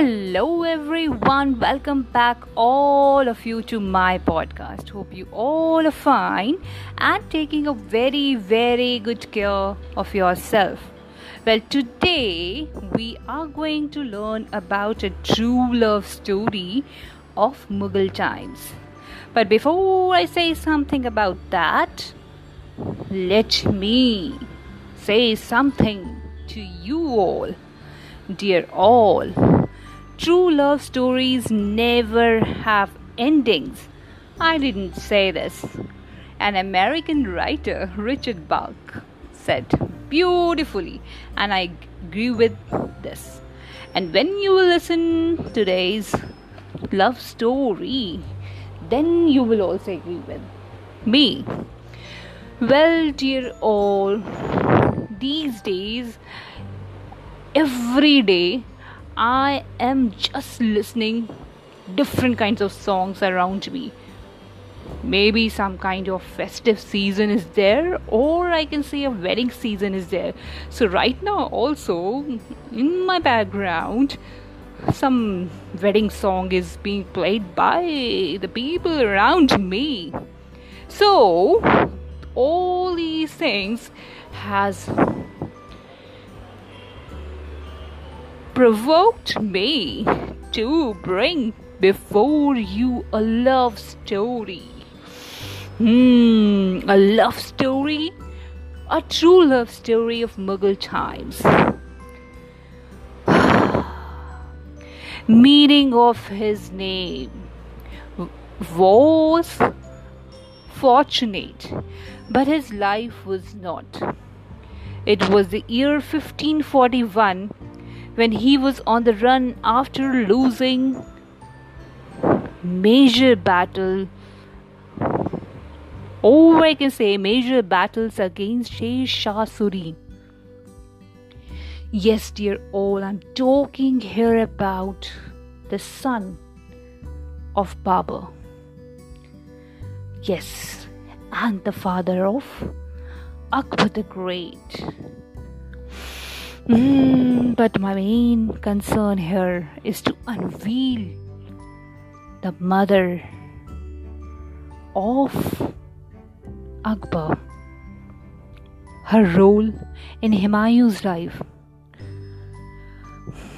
Hello, everyone. Welcome back, all of you, to my podcast. Hope you all are fine and taking a very, very good care of yourself. Well, today we are going to learn about a true love story of Mughal times. But before I say something about that, let me say something to you all. Dear all, true love stories never have endings. I didn't say this. An American writer, Richard Bach, said beautifully, and I agree with this. And when you will listen today's love story, then you will also agree with me. Well, dear all, these days every day i am just listening different kinds of songs around me. Maybe some kind of festive season is there or i can say a wedding season is there. So right now also in my background some wedding song is being played by the people around me. So all these things has provoked me to bring before you a love story. Hmm, a love story? A true love story of Mughal times. Meaning of his name was fortunate, but his life was not. It was the year 1541 when he was on the run after losing major battle or I can say major battles against Shah Suri. Yes, dear all, I'm talking here about the son of Babur. Yes, and the father of Akbar the Great. Mm, but my main concern here is to unveil the mother of Akbar, her role in Humayun's life.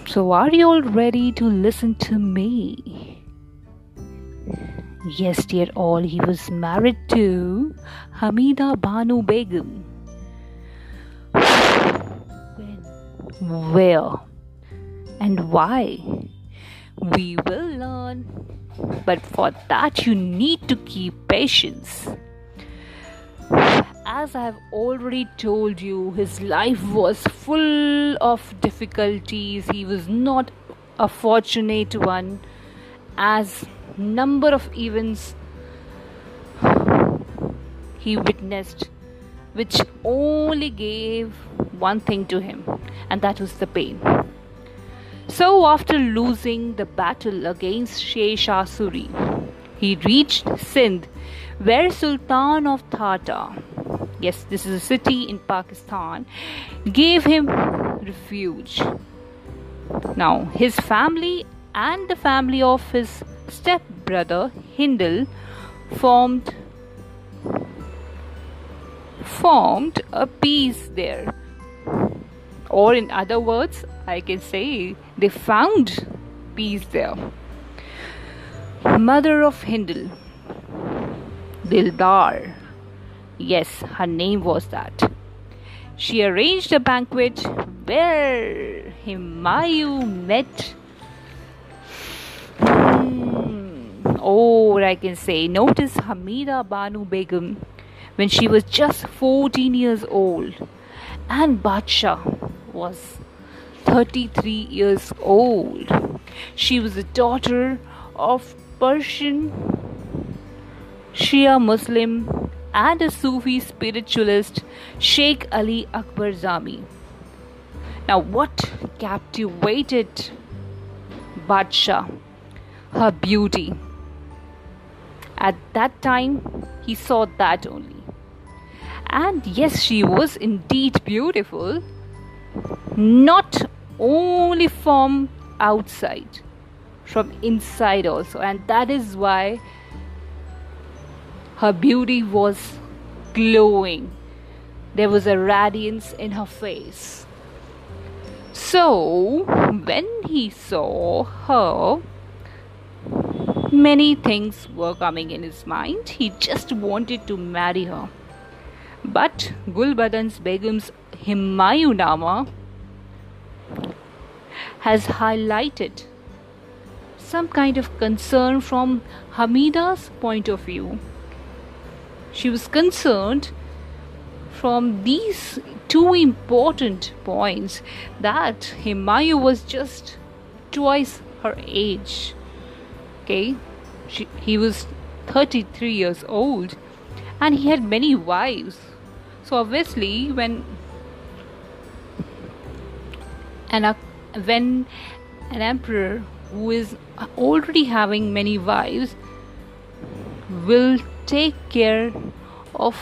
So, are you all ready to listen to me? Yes, dear all, he was married to Hamida Banu Begum where and why we will learn. But for that you need to keep patience. As i have already told you his life was full of difficulties. He was not a fortunate one. As number of events he witnessed which only gave one thing to him, and that was the pain. So, after losing the battle against Sher Suri, he reached Sindh, where Sultan of Thatta, yes, this is a city in Pakistan, gave him refuge. Now, his family and the family of his stepbrother Hindal formed formed a peace there. Or, in other words, I can say they found peace there. Mother of Hindal, Dildar, yes, her name was that. She arranged a banquet where Humayun met. Hmm, I can say, notice Hamida Banu Begum when she was just 14 years old, and Badshah was 33 years old. She was the daughter of Persian Shia Muslim and a Sufi spiritualist Sheikh Ali Akbar Jami. Now, what captivated Badshah? Her beauty. At that time, he saw that only. And yes, she was indeed beautiful, not only from outside, from inside also, and that is why her beauty was glowing. There was a radiance in her face. So, when he saw her, many things were coming in his mind. He just wanted to marry her. But Gulbadan's Begum's Humayun-nama has highlighted some kind of concern from Hamida's point of view. She was concerned from these two important points that Humayun was just twice her age. Okay, she, he was 33 years old and he had many wives. So obviously, when an when an emperor who is already having many wives will take care of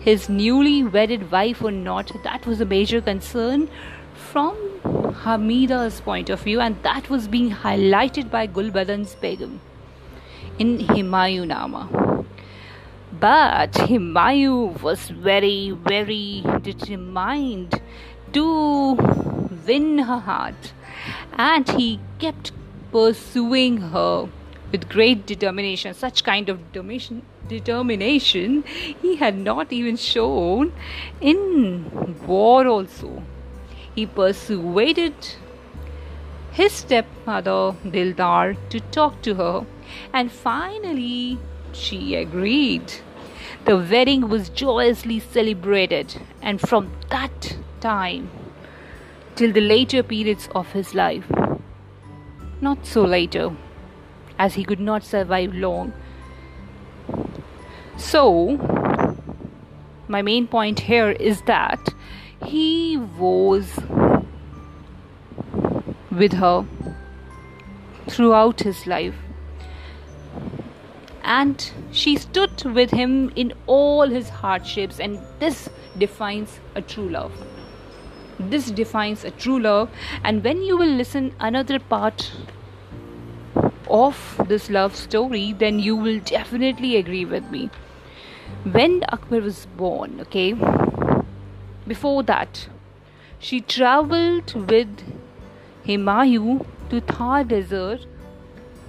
his newly wedded wife or not, that was a major concern from Hamida's point of view, and that was being highlighted by Gulbadan's Begum in Humayun-nama. But Humayun was very, very determined to win her heart, and he kept pursuing her with great determination. Such kind of determination he had not even shown in war, also. He persuaded his stepmother Dildar to talk to her, and finally she agreed. The wedding was joyously celebrated, and from that time till the later periods of his life, not so later, as he could not survive long. So, my main point here is that he was with her throughout his life. And she stood with him in all his hardships, and this defines a true love. This defines a true love, and when you will listen another part of this love story, then you will definitely agree with me. When Akbar was born, okay, before that, she traveled with Humayun to Thar desert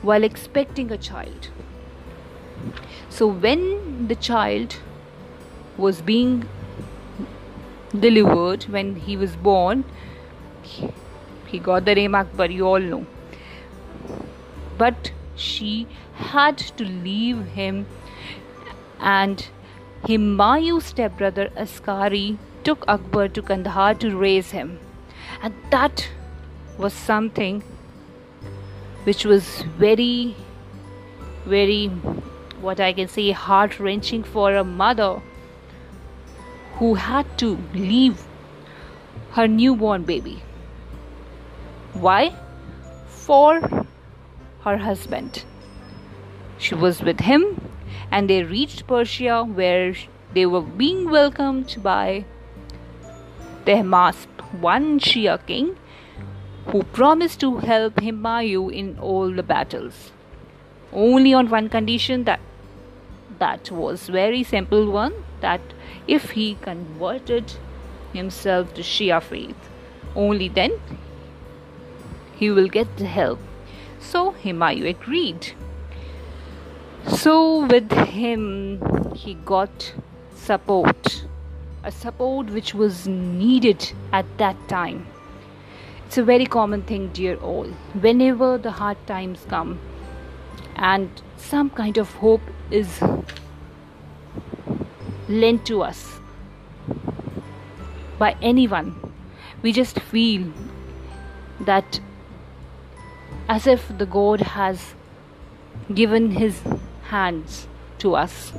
while expecting a child. So when the child was being delivered, when he was born, he got the name Akbar, you all know but she had to leave him and Humayun's stepbrother Askari took Akbar to Kandahar to raise him. And that was something which was very, very, what I can say, heart wrenching for a mother who had to leave her newborn baby. Why? For her husband. She was with him, and they reached Persia where they were being welcomed by Tehmasp, one Shia king, who promised to help Humayun in all the battles. Only on one condition that that was very simple one that if he converted himself to Shia faith, only then he will get the help so Humayun agreed. So with him, he got support, a support which was needed at that time. It's a very common thing, dear all. Whenever the hard times come and some kind of hope is lent to us by anyone, we just feel that as if the God has given his hands to us.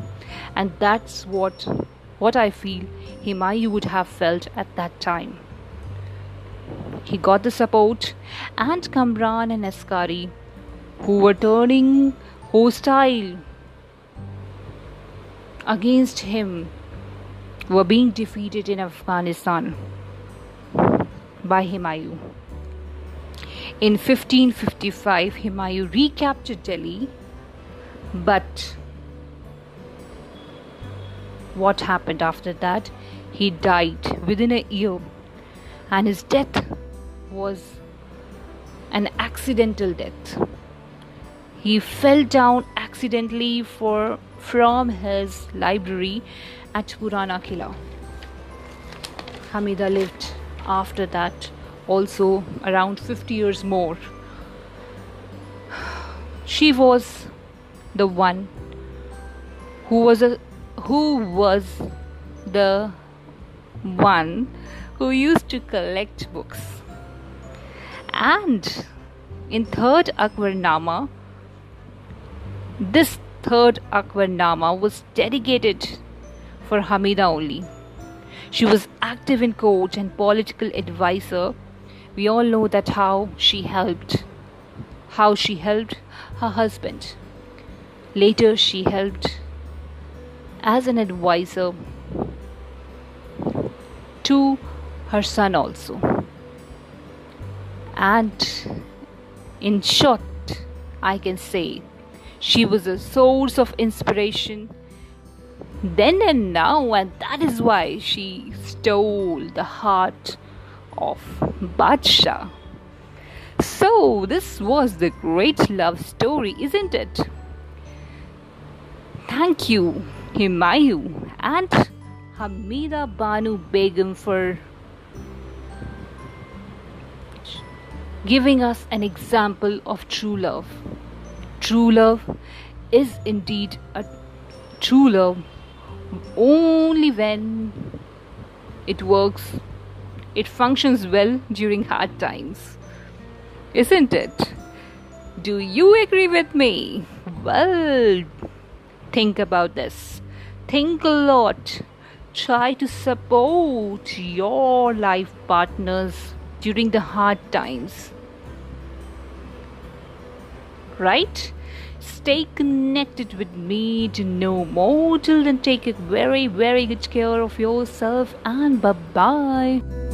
And that's what what I feel Humayun would have felt at that time. He got the support, and Kamran and Askari, who were turning hostile against him, were being defeated in Afghanistan by Humayun. In 1555, Humayun recaptured Delhi, but what happened after that? He died within a year, and his death was an accidental death. He fell down accidentally for, from his library at Purana Kila. Hamida lived after that also around 50 years more. She was the one who was a who was the one who used to collect books. And in third Akbarnama, this third Akbarnama was dedicated for Hamida only. She was active in court and political advisor. We all know that how she helped how she helped her husband. Later she helped as an advisor to her son also. And in short, I can say she was a source of inspiration then and now, and that is why she stole the heart of Badshah. So, this was the great love story, isn't it? Thank you, Humayun and Hamida Banu Begum, for giving us an example of true love. True love is indeed a true love only when it works, it functions well during hard times. Isn't it? Do you agree with me? Well, think about this. Think a lot. Try to support your life partners during the hard times. Right? stay connected with me to know more. Till then, take a very, very good care of yourself and bye bye.